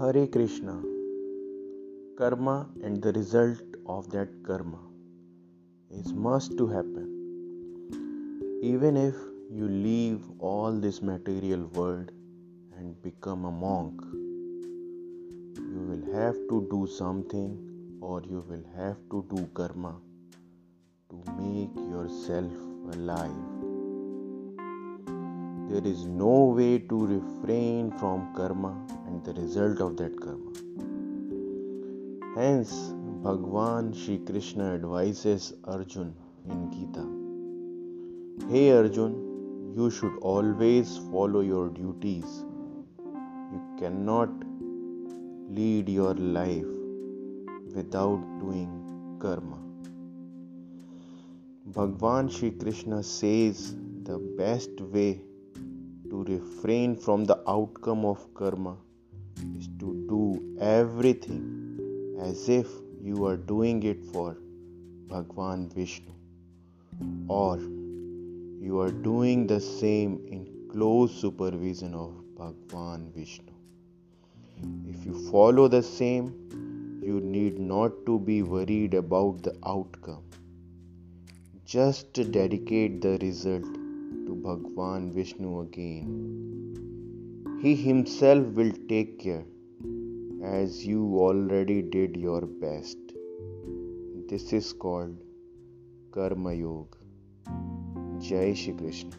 Hare Krishna. Karma and the result of that karma is must to happen. Even if you leave all this material world and become a monk, you will have to do something or you will have to do karma to make yourself alive. There is no way to refrain from karma and the result of that karma. Hence, Bhagwan Shri Krishna advises Arjun in Gita Hey Arjun, you should always follow your duties. You cannot lead your life without doing karma. Bhagwan Shri Krishna says the best way to refrain from the outcome of karma is to do everything as if you are doing it for Bhagwan Vishnu or you are doing the same in close supervision of Bhagwan Vishnu. If you follow the same, you need not to be worried about the outcome. Just dedicate the result to Bhagwan Vishnu again. He himself will take care as you already did your best. This is called Karma Yoga. Jai Shri Krishna.